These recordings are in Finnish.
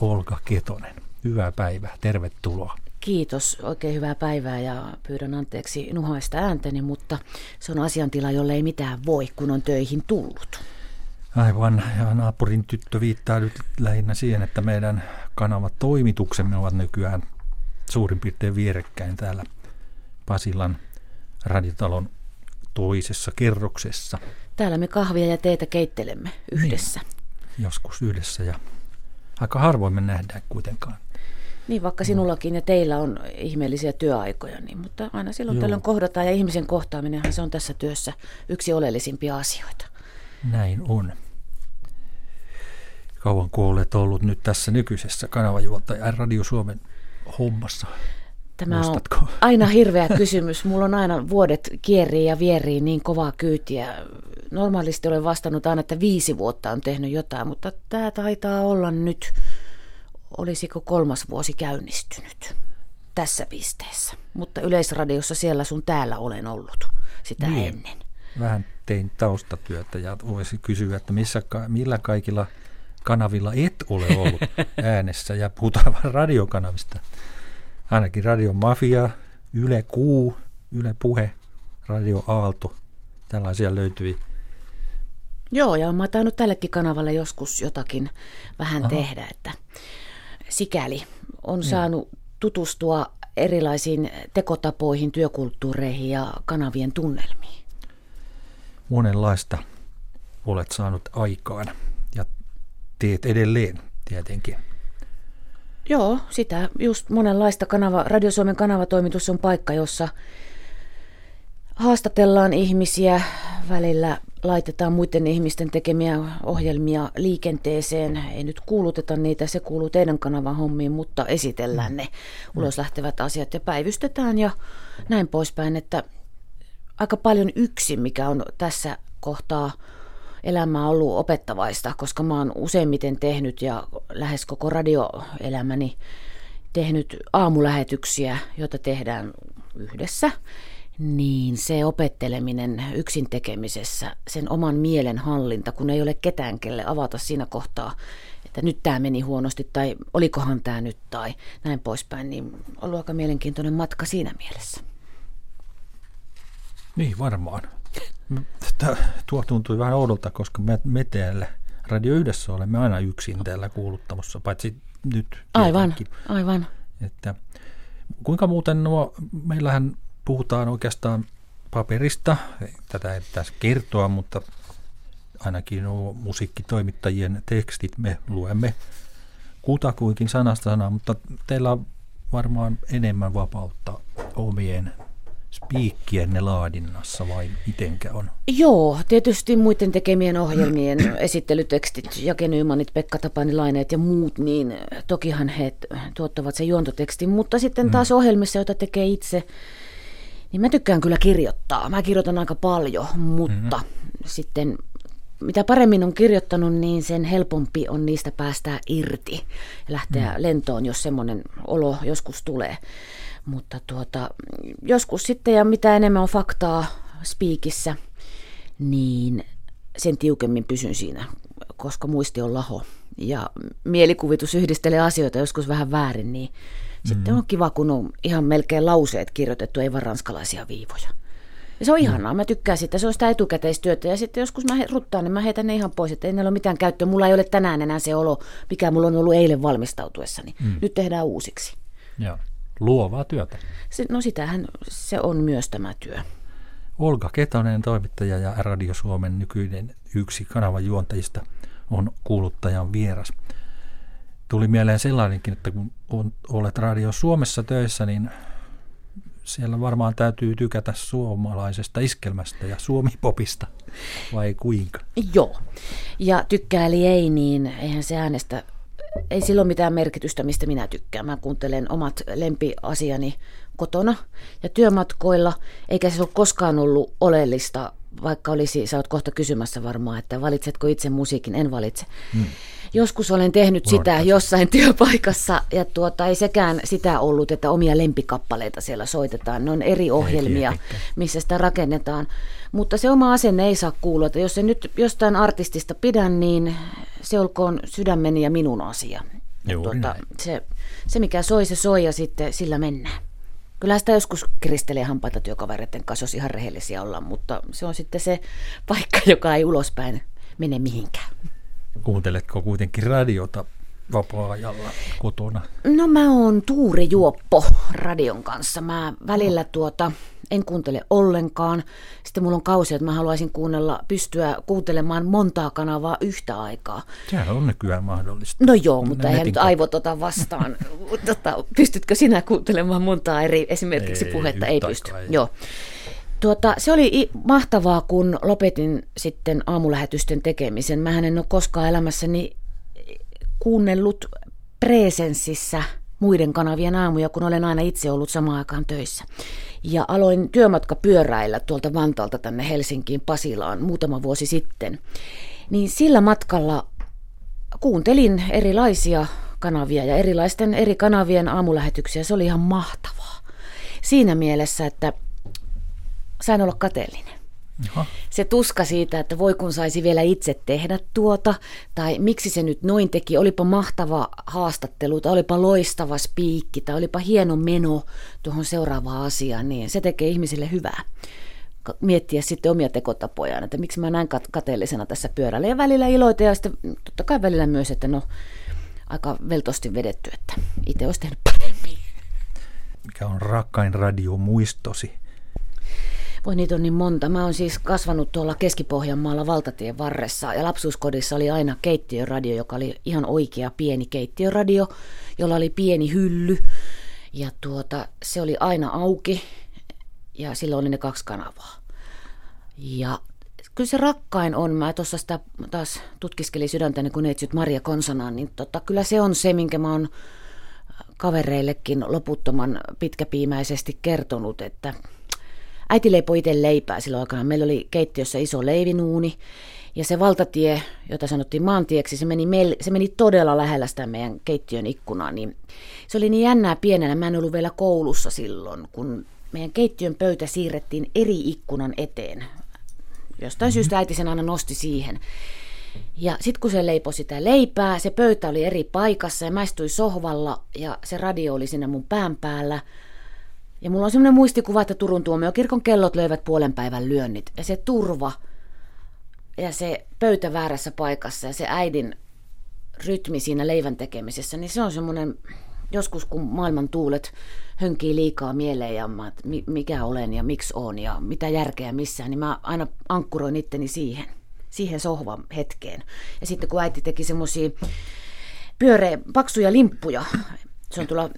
Olga Ketonen. Hyvää päivää, tervetuloa. Kiitos, oikein hyvää päivää ja pyydän anteeksi nuhaista ääntäni, mutta se on asiantila, jolle ei mitään voi, kun on töihin tullut. Aivan, ja naapurin tyttö viittaa nyt lähinnä siihen, että meidän kanavat toimituksemme ovat nykyään suurin piirtein vierekkäin täällä Pasilan radiotalon toisessa kerroksessa. Täällä me kahvia ja teitä keittelemme yhdessä. Niin, joskus yhdessä ja aika harvoin me nähdään kuitenkaan. Niin, vaikka sinullakin ja teillä on ihmeellisiä työaikoja, niin, mutta aina silloin Joo. tällöin kohdataan ja ihmisen kohtaaminenhan se on tässä työssä yksi oleellisimpia asioita. Näin on. Kauan olet ollut nyt tässä nykyisessä kanavajuontaja Radio Suomen hommassa? Tämä Muistatko? on aina hirveä kysymys. Mulla on aina vuodet kierrii ja vierii niin kovaa kyytiä. Normaalisti olen vastannut aina, että viisi vuotta on tehnyt jotain, mutta tämä taitaa olla nyt, olisiko kolmas vuosi käynnistynyt tässä pisteessä. Mutta Yleisradiossa siellä sun täällä olen ollut sitä niin. ennen. Vähän tein taustatyötä ja voisin kysyä, että missä, millä kaikilla kanavilla et ole ollut äänessä ja puhutaan vain radiokanavista ainakin Radio Mafia, Yle Kuu, Yle Puhe, Radio Aalto, tällaisia löytyi. Joo, ja mä tainnut tällekin kanavalle joskus jotakin vähän Aha. tehdä, että sikäli on ja. saanut tutustua erilaisiin tekotapoihin, työkulttuureihin ja kanavien tunnelmiin. Monenlaista olet saanut aikaan ja teet edelleen tietenkin. Joo, sitä just monenlaista kanava, Radio Suomen kanavatoimitus on paikka, jossa haastatellaan ihmisiä, välillä laitetaan muiden ihmisten tekemiä ohjelmia liikenteeseen. Ei nyt kuuluteta niitä, se kuuluu teidän kanavan hommiin, mutta esitellään mm. ne ulos lähtevät asiat ja päivystetään ja näin poispäin, että aika paljon yksin, mikä on tässä kohtaa elämä on ollut opettavaista, koska mä oon useimmiten tehnyt ja lähes koko radioelämäni tehnyt aamulähetyksiä, joita tehdään yhdessä, niin se opetteleminen yksin tekemisessä, sen oman mielen hallinta, kun ei ole ketään kelle avata siinä kohtaa, että nyt tämä meni huonosti tai olikohan tämä nyt tai näin poispäin, niin on ollut aika mielenkiintoinen matka siinä mielessä. Niin varmaan. Tuo tuntui vähän oudolta, koska me, me täällä Radio Yhdessä olemme aina yksin täällä kuuluttamassa, paitsi nyt. Aivan, jotenkin. aivan. Että, kuinka muuten nuo, meillähän puhutaan oikeastaan paperista, tätä ei tässä kertoa, mutta ainakin nuo musiikkitoimittajien tekstit me luemme kutakuinkin sanasta sanaa, mutta teillä on varmaan enemmän vapautta omien spiikkienne laadinnassa vai mitenkä on? Joo, tietysti muiden tekemien ohjelmien esittelytekstit, Jake Nymanit, Pekka Tapanilaineet ja muut, niin tokihan he tuottavat sen juontotekstin, mutta sitten taas mm. ohjelmissa, joita tekee itse, niin mä tykkään kyllä kirjoittaa. Mä kirjoitan aika paljon, mutta mm-hmm. sitten mitä paremmin on kirjoittanut, niin sen helpompi on niistä päästää irti ja lähteä mm. lentoon, jos semmoinen olo joskus tulee. Mutta tuota, joskus sitten, ja mitä enemmän on faktaa spiikissä, niin sen tiukemmin pysyn siinä, koska muisti on laho. Ja mielikuvitus yhdistelee asioita joskus vähän väärin, niin mm. sitten on kiva, kun on ihan melkein lauseet kirjoitettu, ei vaan ranskalaisia viivoja. Ja se on mm. ihanaa, mä tykkään sitä, se on sitä etukäteistyötä ja sitten joskus mä ruttaan, niin mä heitän ne ihan pois, että ei näillä ole mitään käyttöä. Mulla ei ole tänään enää se olo, mikä mulla on ollut eilen valmistautuessani. Mm. Nyt tehdään uusiksi. Joo luovaa työtä. No sitähän se on myös tämä työ. Olga Ketonen, toimittaja ja Radio Suomen nykyinen yksi kanavan juontajista, on kuuluttajan vieras. Tuli mieleen sellainenkin, että kun olet Radio Suomessa töissä, niin siellä varmaan täytyy tykätä suomalaisesta iskelmästä ja suomipopista, vai kuinka? Joo, ja tykkääli ei, niin eihän se äänestä ei sillä mitään merkitystä, mistä minä tykkään. Mä kuuntelen omat lempiasiani kotona ja työmatkoilla, eikä se ole koskaan ollut oleellista, vaikka olisi, sä oot kohta kysymässä varmaan, että valitsetko itse musiikin, en valitse. Hmm. Joskus olen tehnyt sitä jossain työpaikassa ja tuota, ei sekään sitä ollut, että omia lempikappaleita siellä soitetaan. Ne on eri ohjelmia, missä sitä rakennetaan. Mutta se oma asenne ei saa kuulua, että jos se nyt jostain artistista pidän, niin se olkoon sydämeni ja minun asia. Juuri tuota, näin. se, se, mikä soi, se soi ja sitten sillä mennään. Kyllä sitä joskus kristelee hampaita työkavereiden kanssa, jos ihan rehellisiä ollaan, mutta se on sitten se paikka, joka ei ulospäin mene mihinkään. Kuunteletko kuitenkin radiota vapaa-ajalla kotona? No mä oon Tuuri Juoppo radion kanssa. Mä välillä tuota, en kuuntele ollenkaan. Sitten mulla on kausi, että mä haluaisin kuunnella, pystyä kuuntelemaan montaa kanavaa yhtä aikaa. Sehän on nykyään mahdollista. No joo, mutta eihän nyt aivot ota vastaan. tota, pystytkö sinä kuuntelemaan montaa eri esimerkiksi Ei, puhetta? Ei pysty. ei. Joo. Tuota, se oli mahtavaa, kun lopetin sitten aamulähetysten tekemisen. Mä en ole koskaan elämässäni kuunnellut presenssissä muiden kanavien aamuja, kun olen aina itse ollut samaan aikaan töissä. Ja aloin työmatka pyöräillä tuolta Vantaalta tänne Helsinkiin Pasilaan muutama vuosi sitten. Niin sillä matkalla kuuntelin erilaisia kanavia ja erilaisten eri kanavien aamulähetyksiä. Se oli ihan mahtavaa. Siinä mielessä, että sain olla kateellinen Jaha. se tuska siitä, että voi kun saisi vielä itse tehdä tuota, tai miksi se nyt noin teki, olipa mahtava haastattelu, tai olipa loistava spiikki, tai olipa hieno meno tuohon seuraavaan asiaan, niin se tekee ihmisille hyvää. Miettiä sitten omia tekotapojaan, että miksi mä näin kat- kateellisena tässä pyörällä, ja välillä iloita, ja sitten totta kai välillä myös, että no, aika veltosti vedetty, että itse olisi tehnyt paremmin. Mikä on rakkain radiomuistosi? Voi niitä on niin monta. Mä oon siis kasvanut tuolla Keski-Pohjanmaalla valtatien varressa ja lapsuuskodissa oli aina keittiöradio, joka oli ihan oikea pieni keittiöradio, jolla oli pieni hylly ja tuota, se oli aina auki ja sillä oli ne kaksi kanavaa. Ja kyllä se rakkain on, mä tuossa sitä taas tutkiskelin sydäntäni, kun neitsyt Maria Konsanaan, niin tota, kyllä se on se, minkä mä oon kavereillekin loputtoman pitkäpiimäisesti kertonut, että äiti leipoi itse leipää silloin aikana. Meillä oli keittiössä iso leivinuuni ja se valtatie, jota sanottiin maantieksi, se meni, meil, se meni todella lähellä sitä meidän keittiön ikkunaa. Niin se oli niin jännää pienenä, mä en ollut vielä koulussa silloin, kun meidän keittiön pöytä siirrettiin eri ikkunan eteen. Jostain syystä äiti sen aina nosti siihen. Ja sitten kun se leipoi sitä leipää, se pöytä oli eri paikassa ja mä istuin sohvalla ja se radio oli siinä mun pään päällä. Ja mulla on semmoinen muistikuva, että Turun tuomiokirkon kellot löivät puolen päivän lyönnit. Ja se turva ja se pöytä väärässä paikassa ja se äidin rytmi siinä leivän tekemisessä, niin se on semmoinen, joskus kun maailman tuulet hönkii liikaa mieleen ja mä, mikä olen ja miksi on ja mitä järkeä missään, niin mä aina ankkuroin itteni siihen, siihen sohvan hetkeen. Ja sitten kun äiti teki semmoisia pyöreä, paksuja limppuja, se on tuolla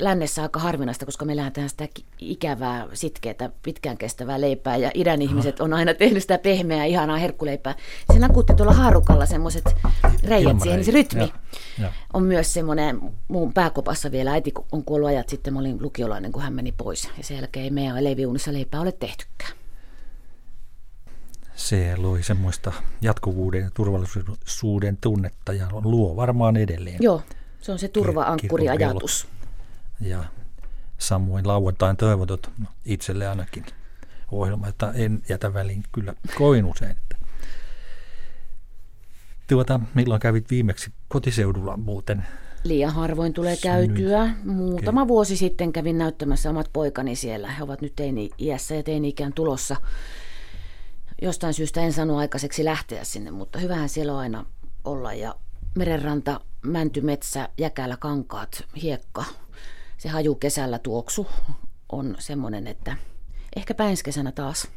lännessä aika harvinaista, koska meillähän tehdään sitä ikävää, sitkeää, pitkään kestävää leipää ja idän ihmiset on aina tehnyt sitä pehmeää, ihanaa herkkuleipää. Se nakutti tuolla haarukalla semmoiset reijät siihen, niin se rytmi Ja, ja. on myös semmoinen mun pääkopassa vielä. Äiti on kuollut ajat sitten, mä olin lukiolainen, kun hän meni pois. Ja sen jälkeen ei meidän leiviuunissa leipää ole tehtykään. Se loi semmoista jatkuvuuden ja turvallisuuden tunnetta ja luo varmaan edelleen. Joo, se on se turva-ankkuri-ajatus. Ja samoin lauantain toivotot itselle ainakin ohjelma, että en jätä väliin kyllä kovin usein. Että. Tuota, milloin kävit viimeksi kotiseudulla muuten? Liian harvoin tulee käytyä. Muutama vuosi sitten kävin näyttämässä omat poikani siellä. He ovat nyt teini-iässä ja teini-ikään tulossa. Jostain syystä en saanut aikaiseksi lähteä sinne, mutta hyvähän siellä on aina olla. Ja merenranta, mäntymetsä, jäkälä, kankaat, hiekka. Se haju kesällä tuoksu on semmoinen, että ehkäpä ensi kesänä taas.